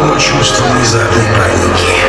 Знакомо чувство внезапной паники,